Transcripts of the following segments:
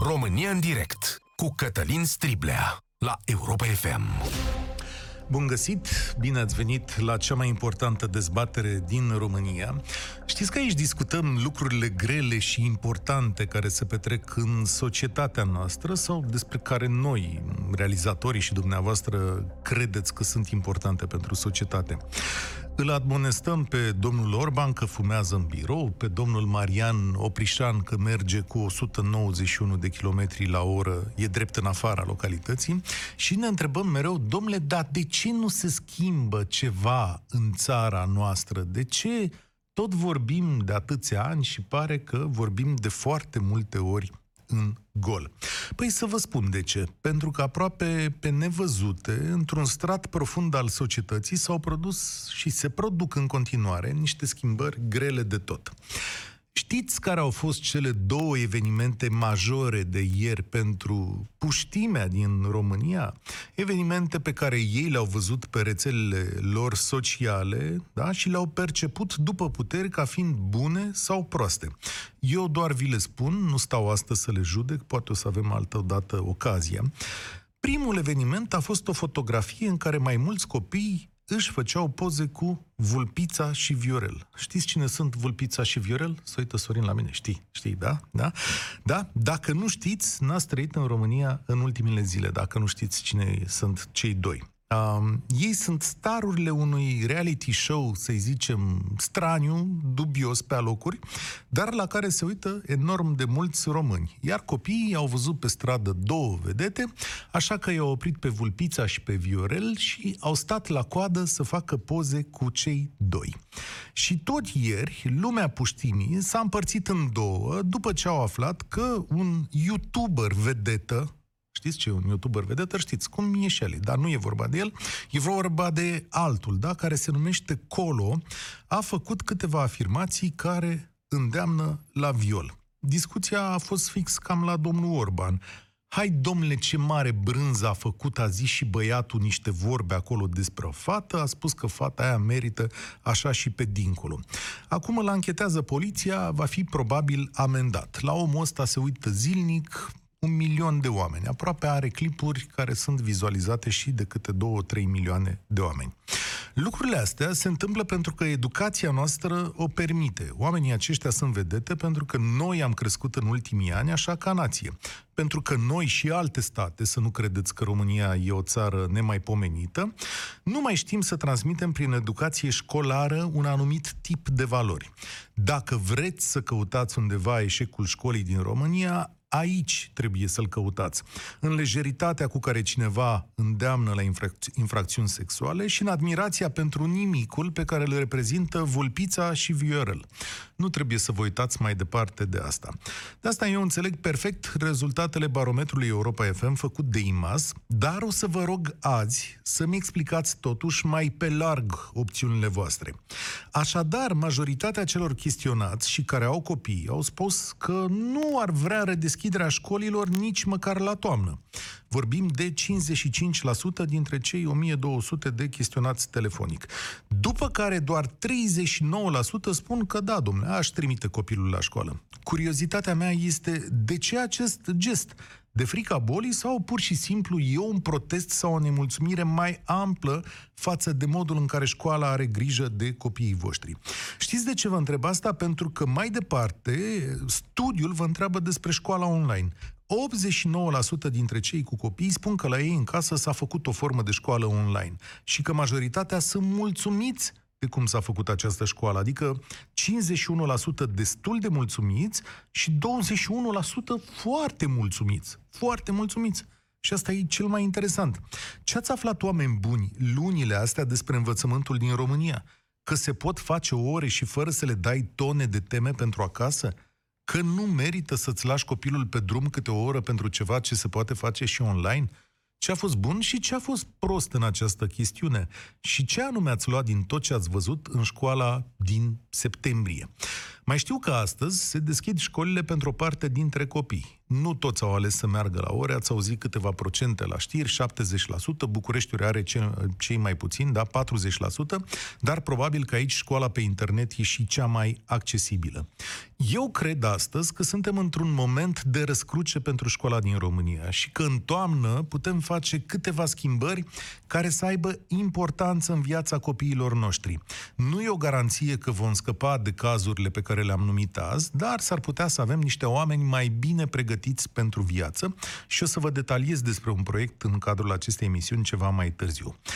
România în direct cu Cătălin Striblea la Europa FM. Bun găsit, bine ați venit la cea mai importantă dezbatere din România. Știți că aici discutăm lucrurile grele și importante care se petrec în societatea noastră sau despre care noi, realizatorii și dumneavoastră, credeți că sunt importante pentru societate. Îl admonestăm pe domnul Orban că fumează în birou, pe domnul Marian Oprișan că merge cu 191 de kilometri la oră, e drept în afara localității și ne întrebăm mereu, domnule, dar de ce nu se schimbă ceva în țara noastră? De ce tot vorbim de atâția ani și pare că vorbim de foarte multe ori în gol. Păi să vă spun de ce. Pentru că aproape pe nevăzute, într-un strat profund al societății, s-au produs și se produc în continuare niște schimbări grele de tot. Știți care au fost cele două evenimente majore de ieri pentru puștimea din România? Evenimente pe care ei le-au văzut pe rețelele lor sociale da? și le-au perceput după puteri ca fiind bune sau proaste. Eu doar vi le spun, nu stau astăzi să le judec, poate o să avem altă dată ocazia. Primul eveniment a fost o fotografie în care mai mulți copii își făceau poze cu Vulpița și Viorel. Știți cine sunt Vulpița și Viorel? Să uită Sorin la mine. Știi, știi, da? Da? Da? Dacă nu știți, n-ați trăit în România în ultimele zile, dacă nu știți cine sunt cei doi. Um, ei sunt starurile unui reality show, să zicem, straniu, dubios pe alocuri, dar la care se uită enorm de mulți români. Iar copiii au văzut pe stradă două vedete, așa că i-au oprit pe Vulpița și pe Viorel și au stat la coadă să facă poze cu cei doi. Și tot ieri, lumea puștimii s-a împărțit în două după ce au aflat că un youtuber vedetă, Știți ce e un youtuber vedetă? Știți cum e și el, dar nu e vorba de el, e vorba de altul, da? care se numește Colo, a făcut câteva afirmații care îndeamnă la viol. Discuția a fost fix cam la domnul Orban. Hai, domnule, ce mare brânză a făcut, a zis și băiatul niște vorbe acolo despre o fată, a spus că fata aia merită așa și pe dincolo. Acum îl anchetează poliția, va fi probabil amendat. La omul ăsta se uită zilnic, un milion de oameni. Aproape are clipuri care sunt vizualizate și de câte 2-3 milioane de oameni. Lucrurile astea se întâmplă pentru că educația noastră o permite. Oamenii aceștia sunt vedete pentru că noi am crescut în ultimii ani așa ca nație. Pentru că noi și alte state, să nu credeți că România e o țară nemaipomenită, nu mai știm să transmitem prin educație școlară un anumit tip de valori. Dacă vreți să căutați undeva eșecul școlii din România, Aici trebuie să-l căutați. În lejeritatea cu care cineva îndeamnă la infrac- infracțiuni sexuale și în admirația pentru nimicul pe care îl reprezintă vulpița și viorel. Nu trebuie să vă uitați mai departe de asta. De asta eu înțeleg perfect rezultatele barometrului Europa FM făcut de IMAS, dar o să vă rog azi să-mi explicați totuși mai pe larg opțiunile voastre. Așadar, majoritatea celor chestionați și care au copii au spus că nu ar vrea redeschiderea deschiderea școlilor nici măcar la toamnă. Vorbim de 55% dintre cei 1200 de chestionați telefonic. După care doar 39% spun că da, domnule, aș trimite copilul la școală. Curiozitatea mea este de ce acest gest? De frica bolii sau pur și simplu e un protest sau o nemulțumire mai amplă față de modul în care școala are grijă de copiii voștri. Știți de ce vă întreb asta? Pentru că mai departe, studiul vă întreabă despre școala online. 89% dintre cei cu copii spun că la ei în casă s-a făcut o formă de școală online și că majoritatea sunt mulțumiți de cum s-a făcut această școală, adică 51% destul de mulțumiți și 21% foarte mulțumiți. Foarte mulțumiți. Și asta e cel mai interesant. Ce ați aflat, oameni buni, lunile astea despre învățământul din România? Că se pot face ore și fără să le dai tone de teme pentru acasă? Că nu merită să-ți lași copilul pe drum câte o oră pentru ceva ce se poate face și online? Ce a fost bun și ce a fost prost în această chestiune și ce anume ați luat din tot ce ați văzut în școala din septembrie. Mai știu că astăzi se deschid școlile pentru o parte dintre copii. Nu toți au ales să meargă la ore, ați auzit câteva procente la știri, 70%, Bucureștiul are cei mai puțini, da, 40%, dar probabil că aici școala pe internet e și cea mai accesibilă. Eu cred astăzi că suntem într-un moment de răscruce pentru școala din România și că în toamnă putem face câteva schimbări care să aibă importanță în viața copiilor noștri. Nu e o garanție că vom scăpa de cazurile pe care le-am numit azi, dar s-ar putea să avem niște oameni mai bine pregătiți pentru viață și o să vă detaliez despre un proiect în cadrul acestei emisiuni ceva mai târziu. 0372069599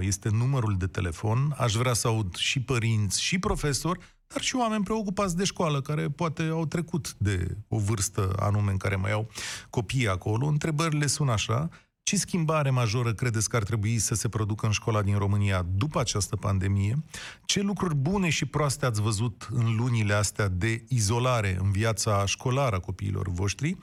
este numărul de telefon. Aș vrea să aud și părinți și profesori dar și oameni preocupați de școală, care poate au trecut de o vârstă anume în care mai au copii acolo. Întrebările sunt așa. Ce schimbare majoră credeți că ar trebui să se producă în școala din România după această pandemie? Ce lucruri bune și proaste ați văzut în lunile astea de izolare în viața școlară a copiilor voștri?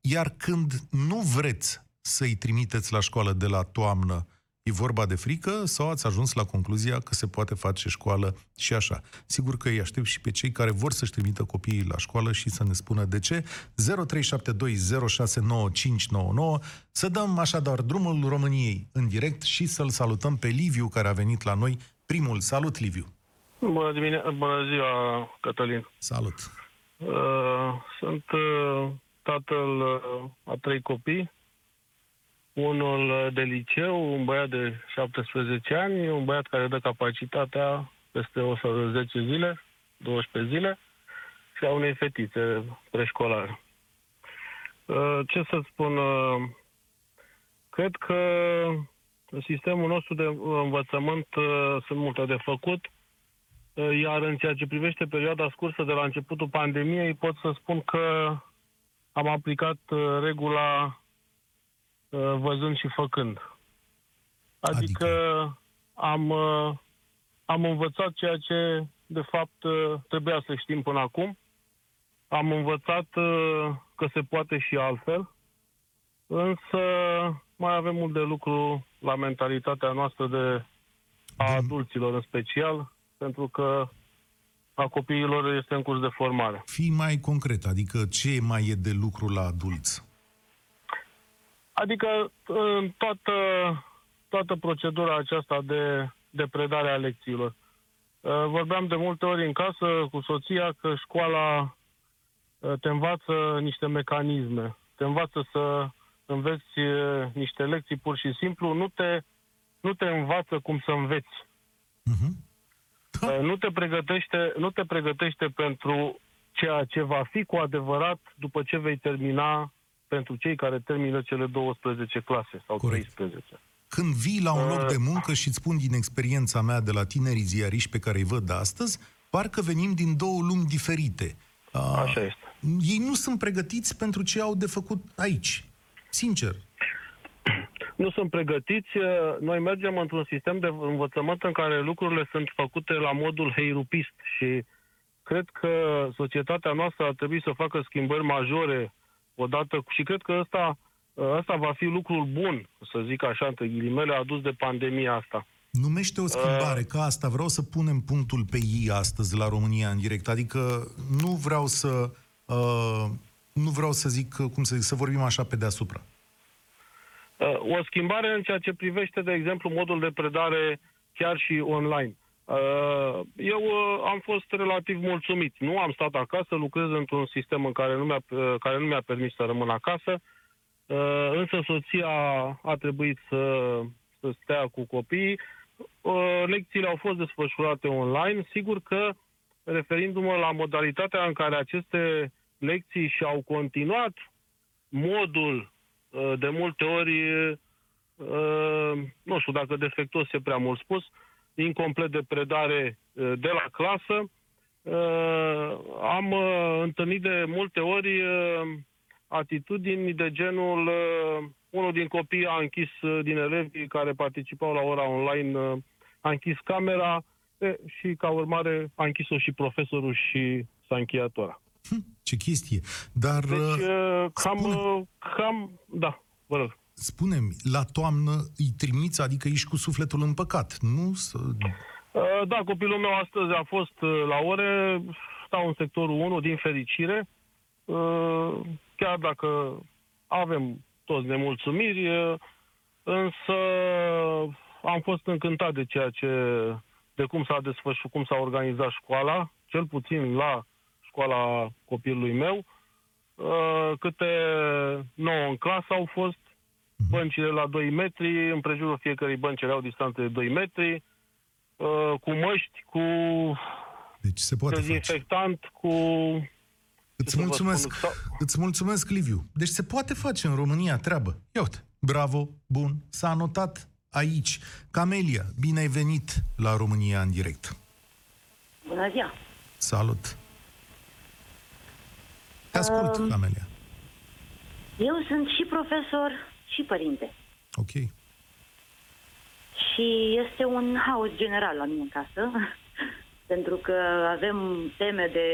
Iar când nu vreți să-i trimiteți la școală de la toamnă, E vorba de frică sau ați ajuns la concluzia că se poate face școală și așa? Sigur că îi aștept și pe cei care vor să-și trimită copiii la școală și să ne spună de ce. 0372069599 Să dăm așadar drumul României în direct și să-l salutăm pe Liviu care a venit la noi. Primul, salut Liviu! Bună, dimine- bună ziua, Cătălin! Salut! Uh, sunt uh, tatăl uh, a trei copii, unul de liceu, un băiat de 17 ani, un băiat care dă capacitatea peste 110 zile, 12 zile, și a unei fetițe preșcolare. Uh, ce să spun? Uh, cred că sistemul nostru de învățământ uh, sunt multe de făcut, iar în ceea ce privește perioada scursă de la începutul pandemiei, pot să spun că am aplicat regula Uh, văzând și făcând. Adică, adică? Am, uh, am învățat ceea ce, de fapt, uh, trebuia să știm până acum. Am învățat că se poate și altfel, însă mai avem mult de lucru la mentalitatea noastră de a adulților în special, pentru că a copiilor este în curs de formare. Fii mai concret, adică ce mai e de lucru la adulți? Adică în toată, toată procedura aceasta de, de predare a lecțiilor. Uh, vorbeam de multe ori în casă cu soția că școala uh, te învață niște mecanisme, te învață să înveți uh, niște lecții pur și simplu, nu te, nu te învață cum să înveți. Uh-huh. Nu, te pregătește, nu te pregătește pentru ceea ce va fi cu adevărat după ce vei termina pentru cei care termină cele 12 clase sau Corect. 13. Când vii la un loc uh, de muncă și îți spun din experiența mea de la tinerii ziariști pe care îi văd astăzi, parcă venim din două lumi diferite. Uh, Așa este. Ei nu sunt pregătiți pentru ce au de făcut aici. Sincer. Nu sunt pregătiți. Noi mergem într-un sistem de învățământ în care lucrurile sunt făcute la modul heirupist și cred că societatea noastră ar trebui să facă schimbări majore odată, și cred că ăsta, ăsta va fi lucrul bun, să zic așa, între ghilimele, adus de pandemia asta. Numește o schimbare, uh, ca asta. Vreau să punem punctul pe ei astăzi la România în direct. Adică nu vreau să... Uh, nu vreau să zic, cum să zic, să vorbim așa pe deasupra. Uh, o schimbare în ceea ce privește, de exemplu, modul de predare chiar și online. Uh, eu uh, am fost relativ mulțumit. Nu am stat acasă, lucrez într-un sistem în care nu mi-a, uh, care nu mi-a permis să rămân acasă, însă soția a trebuit să, să stea cu copiii. Lecțiile au fost desfășurate online. Sigur că, referindu-mă la modalitatea în care aceste lecții și-au continuat, modul de multe ori, nu știu dacă defectos e prea mult spus, incomplet de predare uh, de la clasă. Uh, am uh, întâlnit de multe ori atitudini de genul unul din copii a închis din elevii care participau la ora online, a închis camera e, și ca urmare a închis-o și profesorul și s-a încheiat ora. Hm, ce chestie! Dar... Deci, cam, spune... cam, da, vă rog spune-mi, la toamnă îi trimiți, adică ești cu sufletul împăcat, nu? Uh, da, copilul meu astăzi a fost uh, la ore, stau în sectorul 1, din fericire, uh, chiar dacă avem toți nemulțumiri, uh, însă am fost încântat de ceea ce, de cum s-a desfășurat, cum s-a organizat școala, cel puțin la școala copilului meu. Uh, câte 9 în clasă au fost, băncile la 2 metri, împrejurul fiecărei bănci erau distanțe de 2 metri, uh, cu măști, cu Deci se poate face. dezinfectant, cu... Îți să vă mulțumesc, spun, îți mulțumesc, Liviu. Deci se poate face în România treabă. Ia uite, bravo, bun, s-a anotat aici. Camelia, bine ai venit la România în direct. Bună ziua! Salut! Te ascult, Um, Camelia. Eu sunt și profesor și părinte. Ok. Și este un haos general la mine în casă, pentru că avem teme de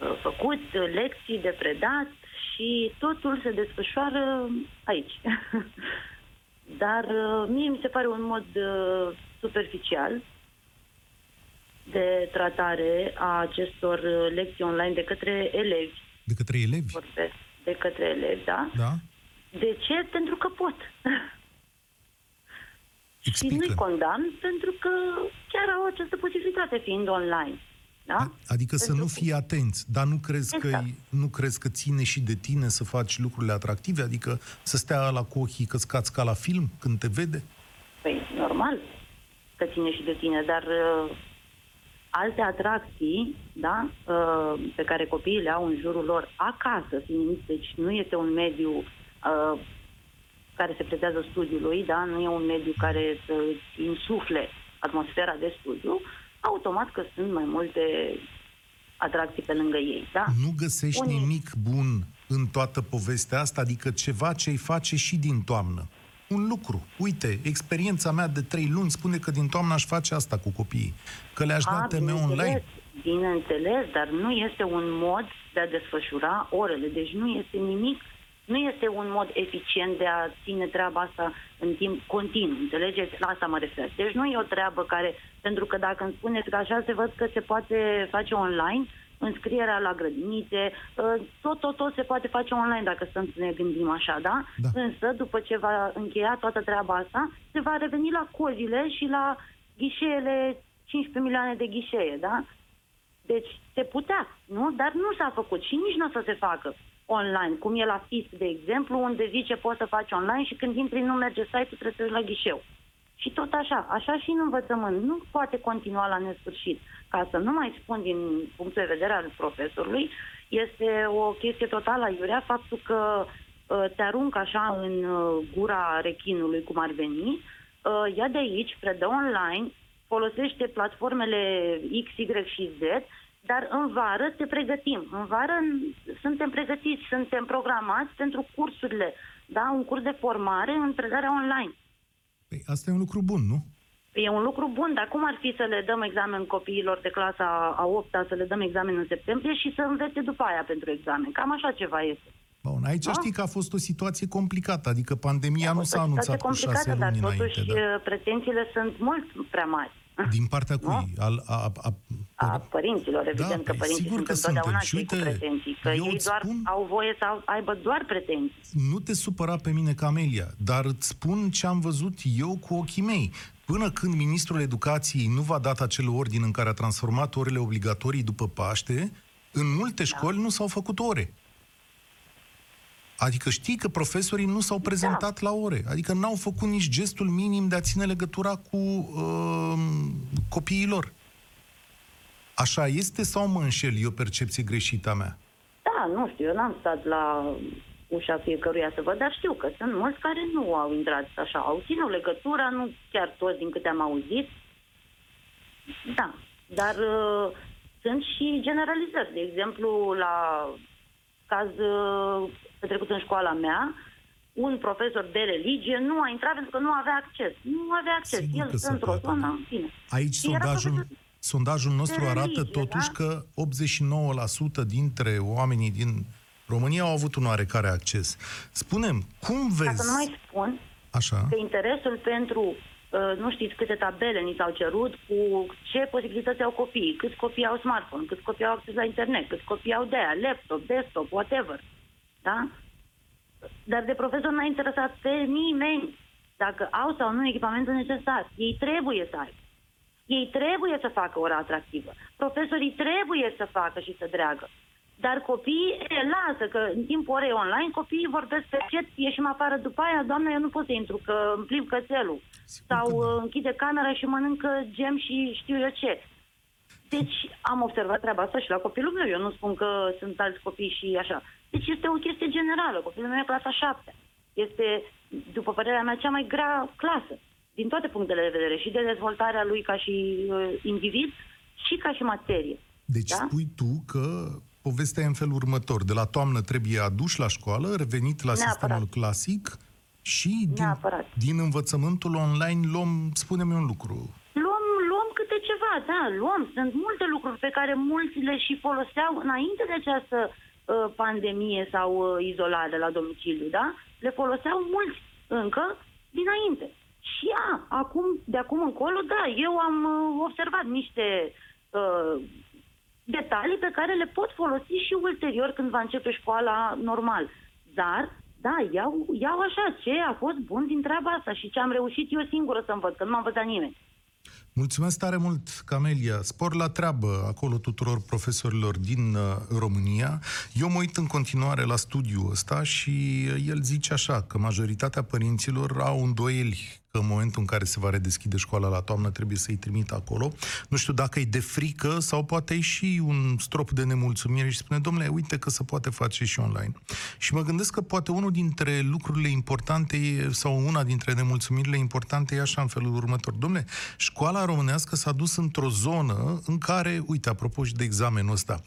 uh, făcut, lecții de predat și totul se desfășoară aici. Dar uh, mie mi se pare un mod uh, superficial de tratare a acestor uh, lecții online de către elevi, De către elevi? vorbesc de către elevi, da? Da? De ce? Pentru că pot. și nu-i Explică. condamn pentru că chiar au această posibilitate fiind online. Da? Adică să Pentru nu fii atenți, dar nu crezi, că, Exact. nu crezi că ține și de tine să faci lucrurile atractive? Adică să stea la cu ochii căscați ca la film când te vede? Păi, normal că ține și de tine, dar uh, alte atracții, da, uh, pe care copiii le au în jurul lor acasă, fiind, deci nu este un mediu uh, care se pretează studiului, da, nu e un mediu care să îți insufle atmosfera de studiu, automat că sunt mai multe atracții pe lângă ei, da? Nu găsești Unii- nimic bun în toată povestea asta? Adică ceva ce-i face și din toamnă? Un lucru. Uite, experiența mea de trei luni spune că din toamnă aș face asta cu copiii. Că le-aș da A, teme bineînțeles, online. Bineînțeles, dar nu este un mod de a desfășura orele. Deci nu este nimic, nu este un mod eficient de a ține treaba asta în timp continuu. Înțelegeți? La asta mă refer. Deci nu e o treabă care, pentru că dacă îmi spuneți că așa se văd că se poate face online, înscrierea la grădinițe, ă, tot, tot, tot se poate face online dacă să ne gândim așa, da? Da. Însă, după ce va încheia toată treaba asta, se va reveni la cozile și la ghișeele 15 milioane de ghișee, da? Deci se putea, nu? Dar nu s-a făcut și nici nu o să se facă online, cum e la FIS, de exemplu, unde zice poți să faci online și când intri nu merge site-ul, trebuie să duci la ghișeu. Și tot așa, așa și în învățământ. Nu poate continua la nesfârșit. Ca să nu mai spun din punctul de vedere al profesorului, este o chestie totală aiurea faptul că uh, te aruncă așa în uh, gura rechinului, cum ar veni, uh, ia de aici, predă online, folosește platformele X, Y și Z, dar în vară te pregătim. În vară n- suntem pregătiți, suntem programați pentru cursurile, da, un curs de formare în predarea online. Păi, asta e un lucru bun, nu? E un lucru bun, dar cum ar fi să le dăm examen copiilor de clasa a 8 să le dăm examen în septembrie și să învețe după aia pentru examen? Cam așa ceva este. Bun, aici Da. știi că a fost o situație complicată, adică pandemia nu O s-a situație anunțat cu șase complicată, dar luni totuși înainte. Da. uh, pretențiile sunt mult prea mari. Din partea cui? Al, a, a, a, A părinților, evident că păi, părinții sigur sunt că întotdeauna suntem. Și cei cu uite, pretenții, că eu ei îți doar spun- au voie să au- aibă doar pretenții. Nu te supăra pe mine, Camelia, dar îți spun ce am văzut eu cu ochii mei. Până când ministrul educației nu va dat acel ordin în care a transformat orele obligatorii după Paște, în multe școli nu s-au făcut ore. Adică știi că profesorii nu s-au prezentat la ore. Adică n-au făcut nici gestul minim de a ține legătura cu uh, copiii lor. Așa este sau mă înșel? E o percepție greșită a mea? Da, nu știu, eu n-am stat la ușa fiecăruia să văd, dar știu că sunt mulți care nu au intrat așa, au ținut legătura, nu chiar toți din câte am auzit. Da, dar uh, sunt și generalizări. De exemplu, la caz uh, petrecut în școala mea, un profesor de religie nu a intrat pentru că nu avea acces. Nu avea acces. Sigur că El se într-o poate, zonă, da. în fine. Aici Și era sondajul, profesor sondajul nostru de arată religie, totuși da? că 89% dintre oamenii din România au avut un oarecare acces. Spunem, cum Ca vezi... să nu mai spun Așa, că interesul pentru uh, nu știți câte tabele ni s-au cerut, cu ce posibilități au copiii, câți copii au smartphone, câți copii au acces la internet, câți copii au de aia, laptop, desktop, whatever. Da? Dar de profesor n-a interesat pe nimeni dacă au sau nu echipamentul necesar. Ei trebuie să aibă. Ei trebuie să facă ora atractivă. Profesorii trebuie să facă și să dreagă. Dar copiii, e, lasă că în timpul orei online, copiii vorbesc pe chat, ieșim afară după aia, doamne, eu nu pot să intru, că îmi plimb cățelul. Sau că da. uh, închide camera și mănâncă gem și știu eu ce. Deci am observat treaba asta și la copilul meu. Eu nu spun că sunt alți copii și așa. Deci este o chestie generală. Copilul meu e clasa 7. Este, după părerea mea, cea mai grea clasă. Din toate punctele de vedere. Și de dezvoltarea lui ca și uh, individ și ca și materie. Deci Da? spui tu că povestea e în felul următor. De la toamnă trebuie aduși la școală, revenit la Neapărat. sistemul clasic și din, Neapărat. din învățământul online luăm, spune-mi un lucru, Luăm, luăm câte ceva, da, luăm. Sunt multe lucruri pe care mulți le și foloseau înainte de această uh, pandemie sau uh, izolare la domiciliu, da? Le foloseau mulți încă dinainte. Și a, acum, de acum încolo, da, eu am uh, observat niște uh, detalii pe care le pot folosi și ulterior când va începe școala normal. Dar, da, iau, iau așa ce a fost bun din treaba asta și ce am reușit eu singură să învăț, că nu m-a învățat nimeni. Mulțumesc tare mult, Camelia. Spor la treabă acolo tuturor profesorilor din uh, România. Eu mă uit în continuare la studiul ăsta și uh, el zice așa, că majoritatea părinților au îndoieli că în momentul în care se va redeschide școala la toamnă trebuie să-i trimit acolo. Nu știu dacă e de frică sau poate e și un strop de nemulțumire și spune, domnule, uite că se poate face și online. Și mă gândesc că poate unul dintre lucrurile importante e- sau una dintre nemulțumirile importante e așa în felul următor. Domnule, școala românească s-a dus într-o zonă în care, uite, apropo și de examenul ăsta,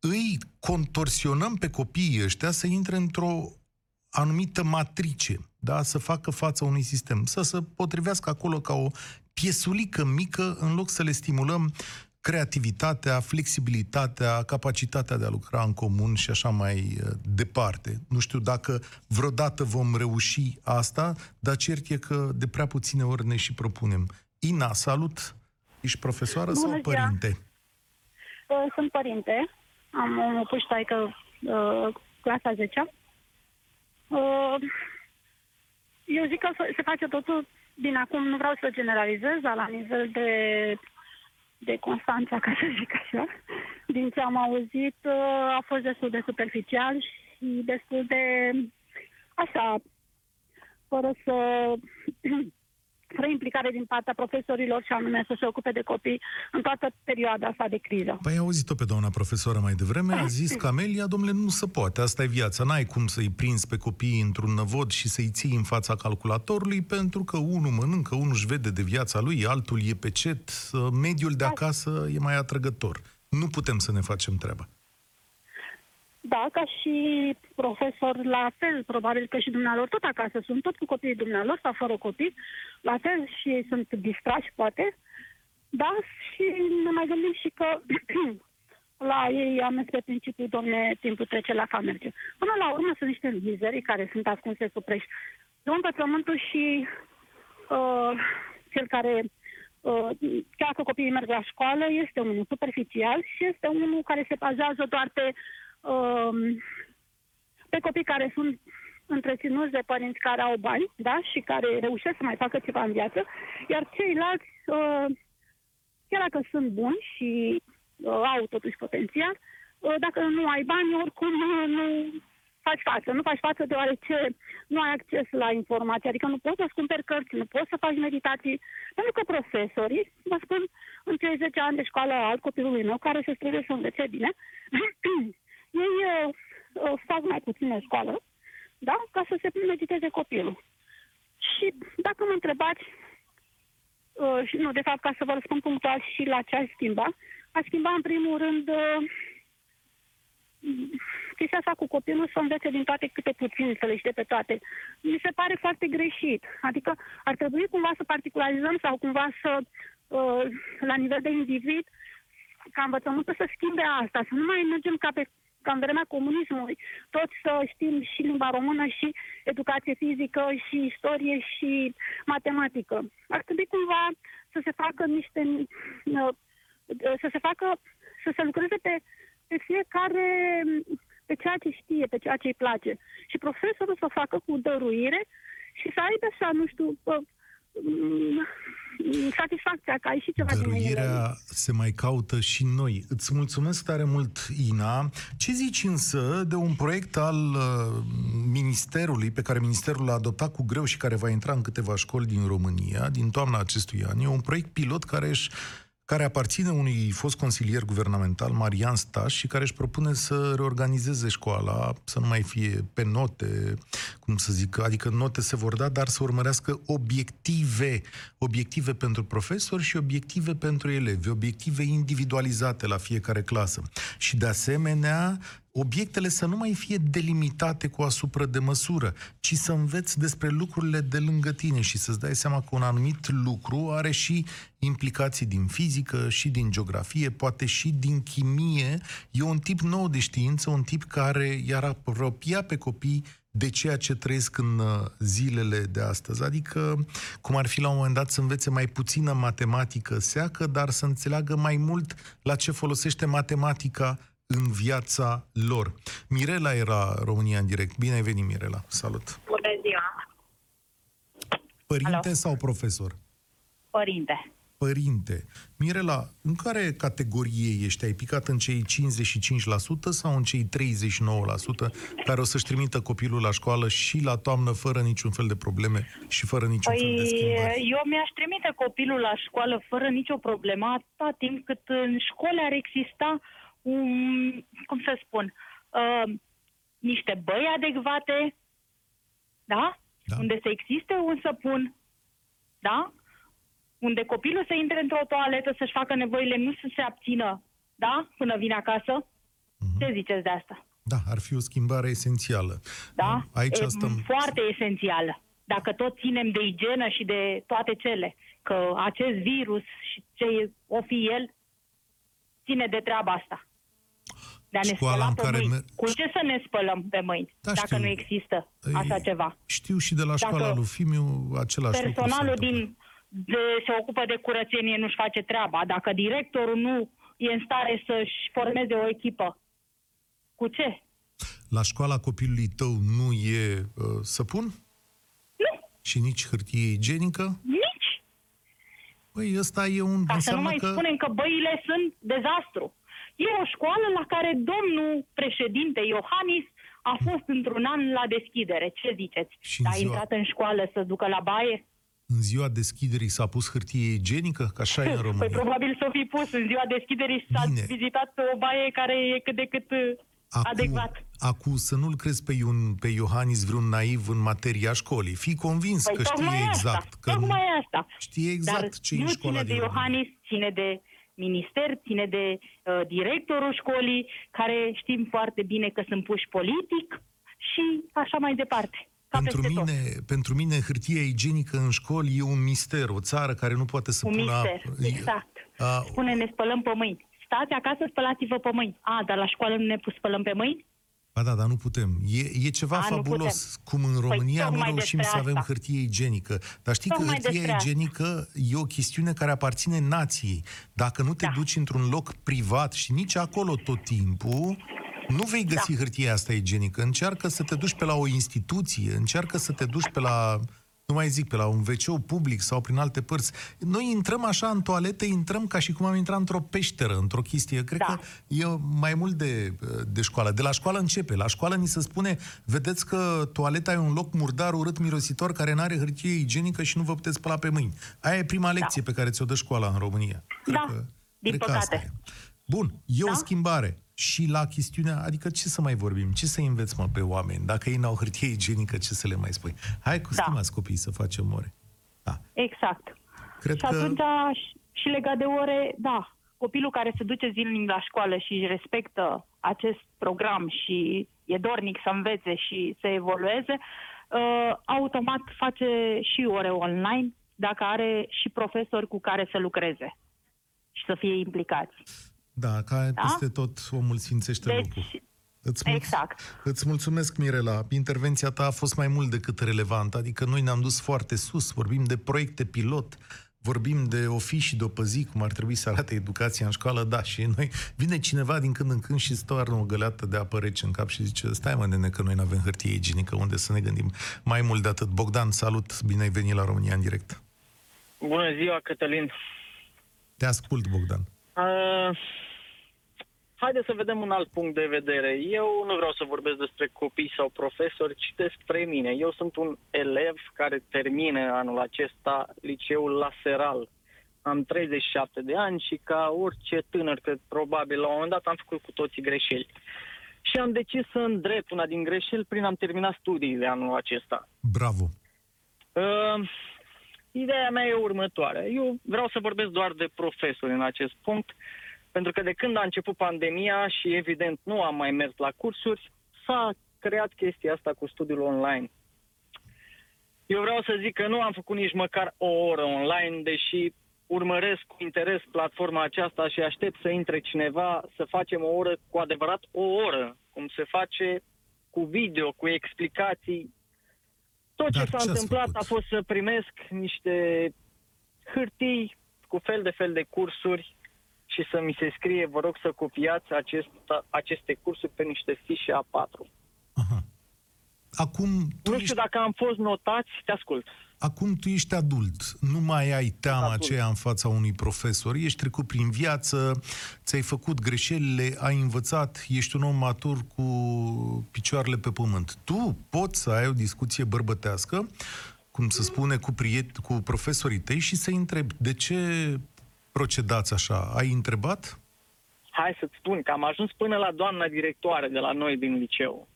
îi contorsionăm pe copiii ăștia să intre într-o anumită matrice, da? să facă față unui sistem, să se potrivească acolo ca o piesulică mică, în loc să le stimulăm creativitatea, flexibilitatea, capacitatea de a lucra în comun și așa mai uh, departe. Nu știu dacă vreodată vom reuși asta, dar cert e că de prea puține ori ne și propunem. Ina, salut! Ești profesoară Bună sau ziua! părinte? Uh, Sunt părinte. Am o puștaică uh, clasa 10 uh, Eu zic că se- se face totul din acum, nu vreau să generalizez, dar la nivel de, de Constanța, ca să zic așa, din ce am auzit, uh, a fost destul de superficial și destul de așa, fără să fără implicare din partea profesorilor și anume să se ocupe de copii în toată perioada asta de criză. Păi ai auzit-o pe doamna profesoară mai devreme, a zis Camelia, domnule, nu se poate, asta e viața, n-ai cum să-i prinzi pe copii într-un năvod și să-i ții în fața calculatorului, pentru că unul mănâncă, unul își vede de viața lui, altul e pe cet, mediul de acasă e mai atrăgător. Nu putem să ne facem treaba. Da, ca și profesor, la fel, probabil că și dumnealor tot acasă sunt, tot cu copiii dumnealor sau fără copii, la fel și ei sunt distrași, poate. Da, și ne mai gândim și că la ei am mers pe principiul, domne, timpul trece la ca merge. Până la urmă sunt niște mizeri care sunt ascunse sub preș. Luăm pe pământul și uh, cel care uh, chiar că copiii merg la școală, este unul superficial și este unul care se bazează doar pe, uh, pe copii care sunt întreținuți de părinți care au bani, da, și care reușesc să mai facă ceva în viață, iar ceilalți, uh, chiar dacă sunt buni și uh, au totuși potențial, uh, dacă nu ai bani, oricum uh, nu faci față. Nu faci față deoarece nu ai acces la informații, adică nu poți să-ți cumperi cărți, nu poți să faci meditații, pentru că profesorii, vă spun, în cei 10 ani de școală al copilului meu, care se străduie să învețe bine, ei uh, uh, fac mai puțină școală, da? ca să se mediteze copilul. Și dacă mă întrebați, uh, și nu, de fapt, ca să vă răspund punctual și la ce aș schimba, aș schimba în primul rând uh, chestia asta cu copilul să învețe din toate câte puțin, să le știe pe toate. Mi se pare foarte greșit. Adică ar trebui cumva să particularizăm sau cumva să, uh, la nivel de individ, ca învățământul să schimbe asta, să nu mai mergem ca pe ca în vremea comunismului, toți să știm și limba română, și educație fizică, și istorie, și matematică. Ar trebui cumva să se facă niște... uh, să se facă... să se lucreze pe, pe fiecare pe ceea ce știe, pe ceea ce îi place. Și profesorul să o facă cu dăruire și să aibă așa, nu știu, mm, satisfacția că ai și ceva Dăruirea se mai caută și noi. Îți mulțumesc tare mult, Ina. Ce zici însă de un proiect al uh, Ministerului, pe care Ministerul l-a adoptat cu greu și care va intra în câteva școli din România, din toamna acestui an? E un proiect pilot care își care aparține unui fost consilier guvernamental, Marian Staș, și care își propune să reorganizeze școala, să nu mai fie pe note, cum să zic, adică note se vor da, dar să urmărească obiective, obiective pentru profesori și obiective pentru elevi, obiective individualizate la fiecare clasă. Și de asemenea, obiectele să nu mai fie delimitate cu asupra de măsură, ci să înveți despre lucrurile de lângă tine și să-ți dai seama că un anumit lucru are și implicații din fizică și din geografie, poate și din chimie. E un tip nou de știință, un tip care i-ar apropia pe copii de ceea ce trăiesc în uh, zilele de astăzi. Adică, cum ar fi la un moment dat să învețe mai puțină matematică seacă, dar să înțeleagă mai mult la ce folosește matematica în viața lor. Mirela era România în direct. Bine ai venit, Mirela. Salut. Bună ziua. Părinte Alo. sau profesor? Părinte. Părinte. Mirela, în care categorie ești? Ai picat în cei 55% sau în cei 39% care o să-și trimită copilul la școală și la toamnă fără niciun fel de probleme și fără niciun fel de Păi, schimbări? eu mi-aș trimite copilul la școală fără nicio problemă, atâta timp cât în școli ar exista un, cum să spun, uh, niște băi adecvate, da? Da. Unde să existe un săpun, da? Unde copilul să intre într-o toaletă, să-și facă nevoile, nu să se abțină, da? Până vine acasă. Mhm. Ce ziceți de asta? Da, ar fi o schimbare esențială. Da? Aici e stăm... foarte esențială. Dacă tot ținem de igienă și de toate cele, că acest virus și ce o fi el, ține de treaba asta. De a ne Școala spăla în pe care mâini. mer- Cu ce să ne spălăm pe mâini, Da, dacă știu. nu există așa Ei, ceva? Știu și de la Dacă școala lui Fimiu același lucru. se Personalul întâmplă. din de, se ocupă de curățenie nu-și face treaba. Dacă directorul nu e în stare să-și formeze o echipă, cu ce? La școala copilului tău nu e uh, săpun? Nu, Și nici hârtie igienică? nici. Păi ăsta e un... Ca să nu înseamnă mai că... spunem că băile sunt dezastru. E o școală la care domnul președinte Iohannis a fost într-un an la deschidere. Ce ziceți? Și în a ziua- intrat în școală să ducă la baie? În ziua deschiderii s-a pus hârtie igienică? Că așa e în Păi România. probabil să fi pus în ziua deschiderii s-a Bine. vizitat pe o baie care e cât de cât uh, adecvat. Acum să nu-l crezi pe, Ion, pe Iohannis vreun naiv în materia școlii. Fii convins Păi că tocmai știe asta, exact. Că tocmai asta. știe exact Dar ce e în nu școala ține de din România. Iohannis, ține de minister, ține de uh, directorul școlii, care știm foarte bine că sunt puși politic și așa mai departe. Ca Pentru peste tot. mine, pentru mine, hârtia igienică în școli e un mister, o țară care nu poate să Un pună... mister, apă. exact. A, Spune, ne spălăm pe mâini. Stați acasă, spălați-vă pe mâini. A, dar la școală nu ne spălăm pe mâini? Ba da, dar nu putem. E, e ceva A, nu fabulos. Cum în România nu tocmai reușim despre să avem asta. hârtie igienică. Dar știi Tocmai că hârtia despre asta. igienică e o chestiune care aparține nației. Dacă nu te Da. duci într-un loc privat și nici acolo tot timpul, nu vei găsi Da. hârtia asta igienică. Încearcă să te duci pe la o instituție, încearcă să te duci pe la nu mai zic, pe la un wc public sau prin alte părți. Noi intrăm așa în toaletă, intrăm ca și cum am intrat într-o peșteră, într-o chestie. Cred Da. că e mai mult de, de școală. De la școală începe. La școală ni se spune, vedeți că toaleta e un loc murdar, urât, mirositor, care nu are hârtie igienică și nu vă puteți spăla pe mâini. Aia e prima lecție pe care ți-o dă școala în România. Cred Da, că, din cred că asta păcate. e. Bun, e Da? o schimbare. Și la chestiunea, adică ce să mai vorbim? Ce să înveți, mă, pe oameni? Dacă ei n-au hârtie igienică, ce să le mai spui? Hai cu Da. stimați copii să facem ore. Da. Exact. Cred și că... atunci, și- și legat de ore, da, copilul care se duce zilnic la școală și își respectă acest program și e dornic să învețe și să evolueze, uh, automat face și ore online dacă are și profesori cu care să lucreze și să fie implicați. Da, ca peste tot omul sfințește Deci, locul. Îți, mulț- Exact. îți mulțumesc, Mirela. Intervenția ta a fost mai mult decât relevantă, adică noi ne-am dus foarte sus, vorbim de proiecte pilot, vorbim de o fi și de o păzi, cum ar trebui să arate educația în școală, da, și noi vine cineva din când în când și stoarnă o găleată de apă rece în cap și zice, stai mă, nene, că noi nu avem hârtie igienică, unde să ne gândim mai mult de atât. Bogdan, salut, bine ai venit la România în direct. Bună ziua, Cătălin. Te ascult, Bogdan. Uh, haideți să vedem un alt punct de vedere. Eu nu vreau să vorbesc despre copii sau profesori, ci despre mine. Eu sunt un elev care termină anul acesta liceul la Seral. Am 37 de ani și ca orice tânăr, cred probabil, la un moment dat am făcut cu toții greșeli. Și am decis să îndrept una din greșeli prin am terminat studiile anul acesta. Bravo. Uh, ideea mea e următoarea. Eu vreau să vorbesc doar de profesori în acest punct, pentru că de când a început pandemia și evident nu am mai mers la cursuri, s-a creat chestia asta cu studiul online. Eu vreau să zic că nu am făcut nici măcar o oră online, deși urmăresc cu interes platforma aceasta și aștept să intre cineva să facem o oră, cu adevărat o oră, cum se face cu video, cu explicații. Tot Dar ce s-a ce ați întâmplat făcut? a fost să primesc niște hârtii cu fel de fel de cursuri și să mi se scrie, vă rog să copiați acest, aceste cursuri pe niște fișe A4. Aha. Acum tu, Nu ești, știu dacă am fost notați, te ascult. acum tu ești adult, nu mai ai teama Adult. aceea în fața unui profesor, ești trecut prin viață, ți-ai făcut greșelile, ai învățat, ești un om matur cu picioarele pe pământ. Tu poți să ai o discuție bărbătească, cum se spune, cu, priet- cu profesorii tăi și să-i întrebi de ce procedați așa. Ai întrebat? Hai să-ți spun că am ajuns până la doamna directoare de la noi din liceu.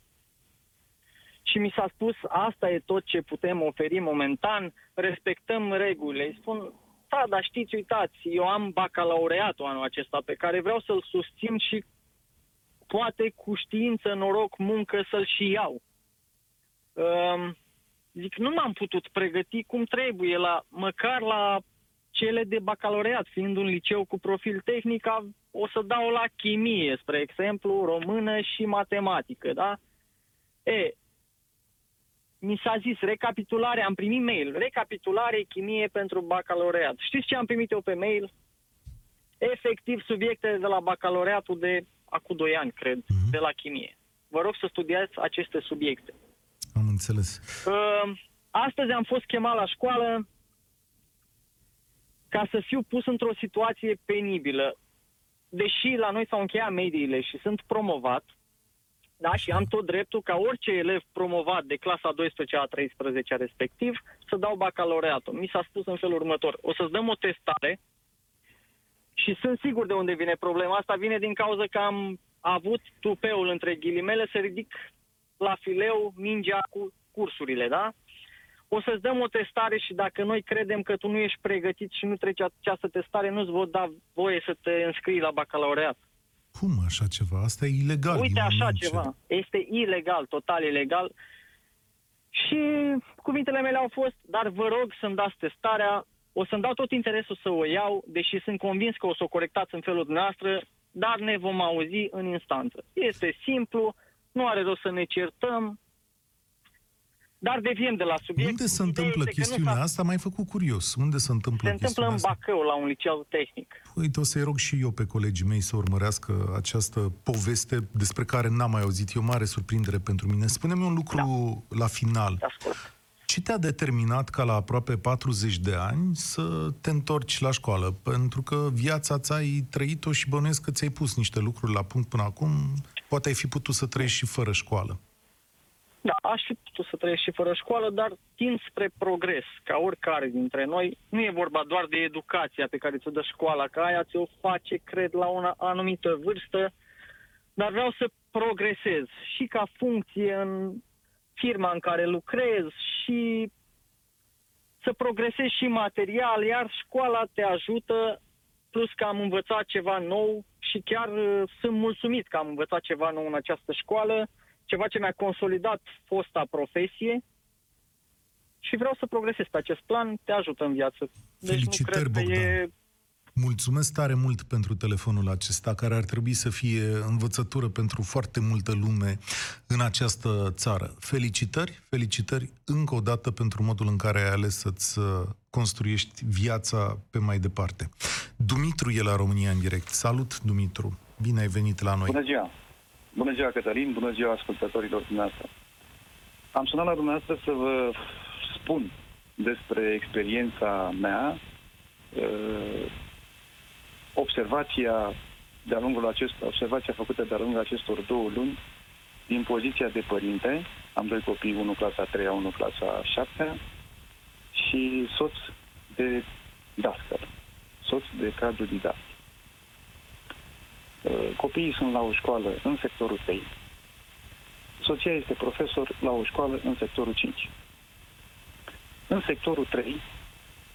Și mi s-a spus, asta e tot ce putem oferi momentan, respectăm regulile. Îi spun, da, dar știți, uitați, eu am bacalaureatul anul acesta pe care vreau să-l susțin și poate cu știință, noroc, muncă să-l și iau. Um, zic, nu m-am putut pregăti cum trebuie, la, măcar la cele de bacalaureat, fiind un liceu cu profil tehnic, a- o să dau la chimie, spre exemplu, română și matematică, da? E, mi s-a zis recapitulare, am primit mail, recapitulare chimie pentru bacalaureat. Știți ce am primit eu pe mail? Efectiv, subiectele de la bacalaureatul de acum 2 ani, cred, Mhm. de la chimie. Vă rog să studiați aceste subiecte. Am înțeles. Uh, astăzi am fost chemat la școală ca să fiu pus într-o situație penibilă. Deși la noi s-au încheiat mediile și sunt promovat, da, și am tot dreptul ca orice elev promovat de clasa 12 a 13 respectiv să dau bacalaureatul. Mi s-a spus în felul următor. O să-ți dăm o testare și sunt sigur de unde vine problema asta. Vine din cauza că am avut tupeul între ghilimele să ridic la fileu mingea cu cursurile, da? O să-ți dăm o testare și dacă noi credem că tu nu ești pregătit și nu treci această testare, nu-ți vor da voie să te înscrii la bacalaureat. Cum așa ceva? Asta e ilegal. Uite e așa un ceva. Este ilegal, total ilegal. Și cuvintele mele au fost, dar vă rog să-mi dați testarea, o să-mi dau tot interesul să o iau, deși sunt convins că o să o corectați în felul dumneavoastră, dar ne vom auzi în instanță. Este simplu, nu are rost să ne certăm, dar deviem de la subiect. Unde se Ideea întâmplă este că nu chestiunea s-a- asta? M-ai făcut curios. Unde se întâmplă Se întâmplă chestiunea în asta? Bacău, la un liceu tehnic. Uite, o să-i rog și eu pe colegii mei să urmărească această poveste despre care n-am mai auzit. E o mare surprindere pentru mine. Spune-mi un lucru la final. Te ascult. Ce te-a determinat ca la aproape 40 de ani să te întorci la școală? Pentru că viața ți-ai trăit-o și bănuiesc că ți-ai pus niște lucruri la punct până acum. Poate ai fi putut să trăiești și fără școală. Da, aș fi putut să trăiesc și fără școală, dar tind spre progres, ca oricare dintre noi. Nu e vorba doar de educația pe care ți-o dă școala, că aia ți-o face, cred, la o anumită vârstă, dar vreau să progresez și ca funcție în firma în care lucrez și să progresez și material, iar școala te ajută, plus că am învățat ceva nou și chiar uh, sunt mulțumit că am învățat ceva nou în această școală, ceva ce mi-a consolidat fosta profesie și vreau să progresez pe acest plan, te ajută în viață. Deci Felicitări, nu cred că Bogdan. e Mulțumesc tare mult pentru telefonul acesta, care ar trebui să fie învățătură pentru foarte multă lume în această țară. Felicitări, felicitări încă o dată pentru modul în care ai ales să-ți uh, construiești viața pe mai departe. Dumitru e la România în direct. Salut, Dumitru! Bine ai venit la noi! Bună ziua! Bună ziua, Cătălin! Bună ziua, ascultătorilor dumneavoastră! Am sunat la dumneavoastră să vă spun despre experiența mea, uh, observația de-a lungul acestor, observația făcută de-a lungul acestor două luni din poziția de părinte, am doi copii, unul clasa 3 unul clasa 7 și soț de dascăl, soț de cadru didactic. Uh, Copiii sunt la o școală în sectorul 3. Soția este profesor la o școală în sectorul 5. În sectorul 3,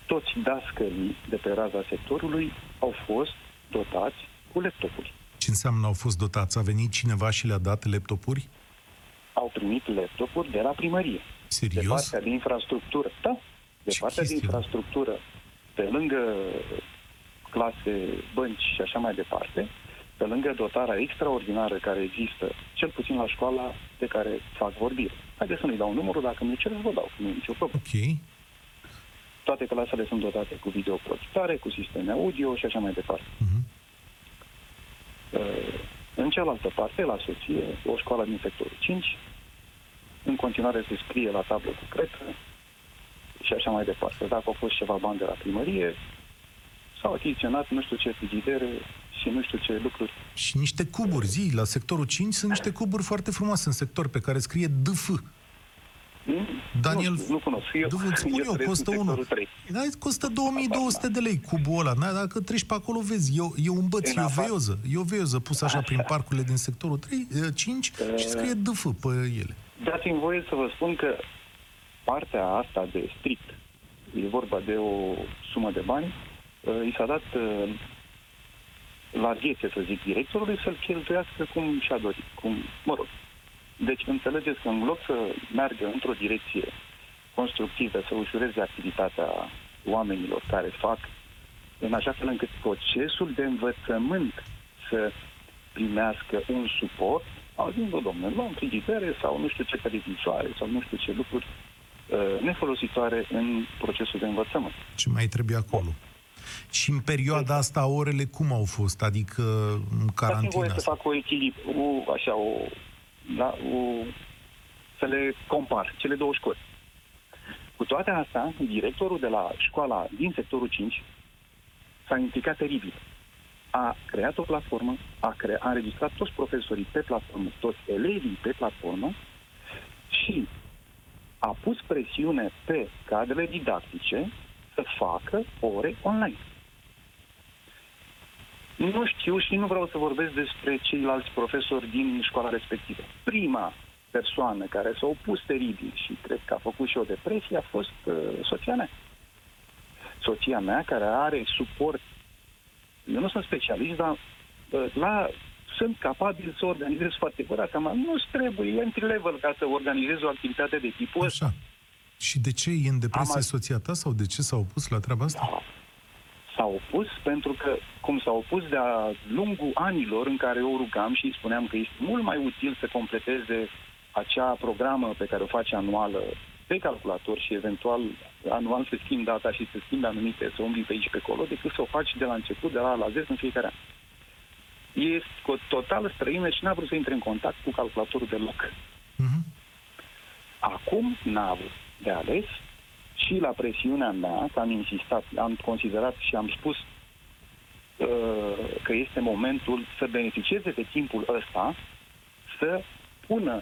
toți dascălii de pe raza sectorului au fost dotați cu laptopuri. Ce înseamnă au fost dotați? A venit cineva și le-a dat laptopuri? Au primit laptopuri de la primărie. De Serios? partea de infrastructură. Da, de Ce partea de chestie, da? infrastructură, pe lângă clase, bănci și așa mai departe, pe lângă dotarea extraordinară care există, cel puțin la școala de care fac vorbire. Haideți să nu-i dau numărul, dacă nu cereți, vă dau, nu e nicio problemă. Ok. Toate clasele sunt dotate cu videoprojectare, cu sisteme audio și așa mai departe. Mhm. Uh, În cealaltă parte, la soție, o școală din sectorul 5, în continuare se scrie la tablă cu cretă și așa mai departe. Dacă au fost ceva bani de la primărie, s-au achiziționat nu știu ce frigidere și nu știu ce lucruri. Și niște cuburi, zi, la sectorul 5 sunt niște cuburi foarte frumoase în sector pe care scrie DF. Nu, Daniel, nu, știu, nu cunosc. Eu, Du, îți spun eu, trăiesc costă în unul. sectorul 3. Da, costă 2200 de lei cubul ăla. Da, dacă treci pe acolo, vezi, e, o- e un băț, În e o afară- veioză. E o veioză pusă așa prin parcurile din sectorul 3, 5 și scrie DF pe ele. Dați-mi voie să vă spun că partea asta de strict, e vorba de o sumă de bani, uh, i s-a dat uh, larghețe, să zic, directorului să-l cheltuiască cum și-a dorit. Cum, mă rog. Deci înțelegeți că în loc să meargă într-o direcție constructivă, să ușureze activitatea oamenilor care fac, în așa fel încât procesul de învățământ să primească un suport, au zis, bă, domnule, luăm frigidere sau nu știu ce televizoare sau nu știu ce lucruri uh, nefolositoare în procesul de învățământ. Ce mai trebuie acolo? Și în perioada asta orele cum au fost? Adică în Dați-mi voie carantina să fac o echilibru, o, așa, o, da, o, să le compar, cele două școli. Cu toate astea, directorul de la școala din sectorul 5 s-a implicat teribil. A creat o platformă, a, cre- a înregistrat toți profesorii pe platformă, toți elevii pe platformă și a pus presiune pe cadrele didactice să facă ore online. Nu știu și nu vreau să vorbesc despre ceilalți profesori din școala respectivă. Prima persoană care s-a opus teribil și cred că a făcut și o depresie a fost uh, soția mea. Soția mea care are suport, eu nu sunt specialist, dar uh, la, sunt capabil să organizez foarte bine. Acum nu trebuie entry level ca să organizez o activitate de tipul ăsta. Așa. Și de ce e în depresie Am- soția ta sau de ce s-a opus la treaba asta? Da. S-a opus pentru că, cum s-a opus de-a lungul anilor în care eu o rugam și îi spuneam că este mult mai util să completeze acea programă pe care o face anuală pe calculator și eventual anual să schimbi data și să schimbi anumite, să umbli pe aici pe acolo, decât să o faci de la început, de la A la Z în fiecare an. Este o totală străină și n-a vrut să intre în contact cu calculatorul deloc. Mhm. Acum n-a avut de ales și la presiunea mea, că am insistat, am considerat și am spus uh, că este momentul să beneficieze de timpul ăsta, să pună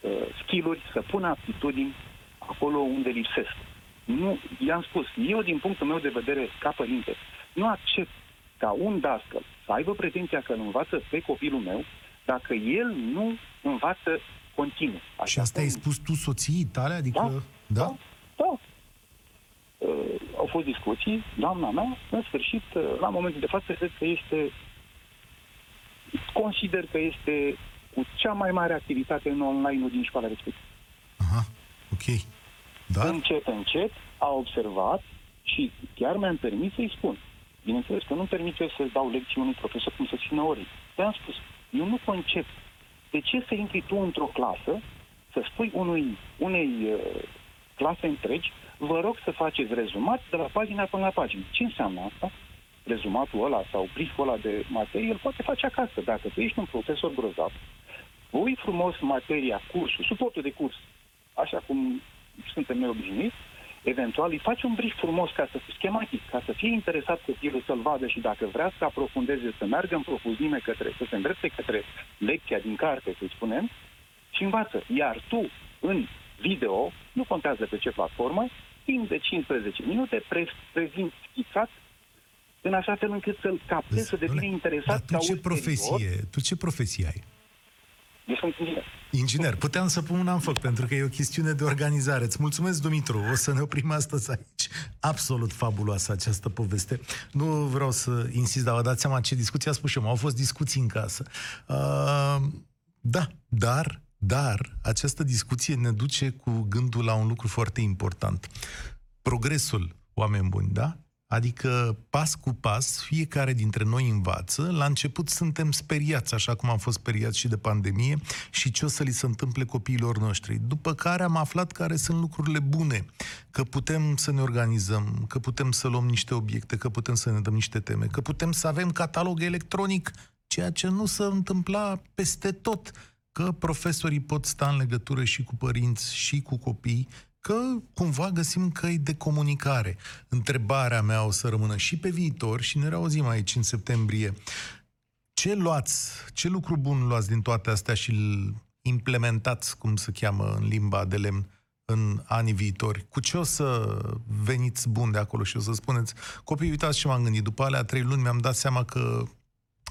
uh, skill-uri, să pună aptitudini acolo unde lipsesc. Nu, i-am spus, eu din punctul meu de vedere ca părinte, nu accept ca un dascăl să aibă pretenția că îl învață pe copilul meu dacă el nu învață continuu. Și asta ai cum- spus tu soției tale? Adică... da. Da. Uh, au fost discuții, doamna mea, în sfârșit, uh, la momentul de față, cred că este, consider că este cu cea mai mare activitate în online din școala respectivă. Aha, ok. Da? Încet, încet, a observat și chiar mi-am permis să-i spun. Bineînțeles că nu permit eu să dau lecții unui profesor cum să țină ori. Te-am spus, eu nu concep. De ce să intri tu într-o clasă, să spui unui, unei uh, clase întregi, vă rog să faceți rezumat de la pagina până la pagină. Ce înseamnă asta? Rezumatul ăla sau brieful ăla de materie îl poate face acasă. Dacă tu ești un profesor grozav, pui frumos materia, cursul, suportul de curs, așa cum suntem noi obișnuiți, eventual îi faci un brief frumos ca să schematic, ca să fie interesat copilul să-l vadă și dacă vrea să aprofundeze, să meargă în profundime către, să se îndrepte către lecția din carte, să spunem, și învață. Iar tu, în video, nu contează pe ce platformă, timp de 15 minute, pre- prezinți schițat în așa fel încât să-l captezi, să devină interesat Dar tu ca ce ulterior- profesie, tu ce profesie ai? Eu sunt inginer. Inginer, puteam să pun un în foc, pentru că e o chestiune de organizare. Îți mulțumesc, Dumitru, o să ne oprim astăzi aici. Absolut fabuloasă această poveste. Nu vreau să insist, dar vă dați seama ce discuții a spus și eu. Au fost discuții în casă. Uh, da, dar, dar, această discuție ne duce cu gândul la un lucru foarte important. Progresul, oameni buni, da? Adică, pas cu pas, fiecare dintre noi învață. La început suntem speriați, așa cum am fost speriați și de pandemie, și ce o să li se întâmple copiilor noștri. După care am aflat care sunt lucrurile bune, că putem să ne organizăm, că putem să luăm niște obiecte, că putem să ne dăm niște teme, că putem să avem catalog electronic, ceea ce nu se întâmpla peste tot, că profesorii pot sta în legătură și cu părinți și cu copii, că cumva găsim căi de comunicare. Întrebarea mea o să rămână și pe viitor și ne reauzim aici în septembrie. Ce luați, ce lucru bun luați din toate astea și îl implementați, cum se cheamă în limba de lemn, în anii viitori? Cu ce o să veniți bun de acolo și o să spuneți, copii, uitați ce m-am gândit, după alea trei luni mi-am dat seama că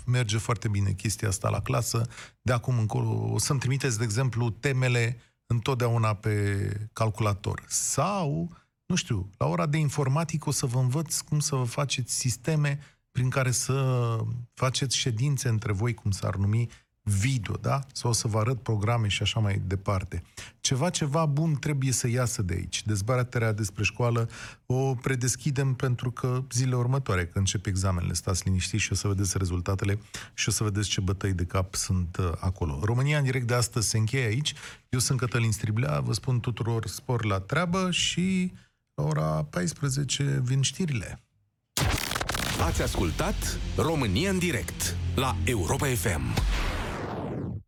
merge foarte bine chestia asta la clasă, de acum încolo o să-mi trimiteți, de exemplu, temele întotdeauna pe calculator. Sau, nu știu, la ora de informatică o să vă învăț cum să vă faceți sisteme prin care să faceți ședințe între voi, cum s-ar numi, video, da? Sau o să vă arăt programe și așa mai departe. Ceva, ceva bun trebuie să iasă de aici. Dezbaterea despre școală o predeschidem pentru că zilele următoare, când încep examenele, stați liniștiți și o să vedeți rezultatele și o să vedeți ce bătăi de cap sunt uh, acolo. România în direct de astăzi se încheie aici. Eu sunt Cătălin Striblea, vă spun tuturor spor la treabă și la ora 14 vin știrile. Ați ascultat România în direct la Europa FM.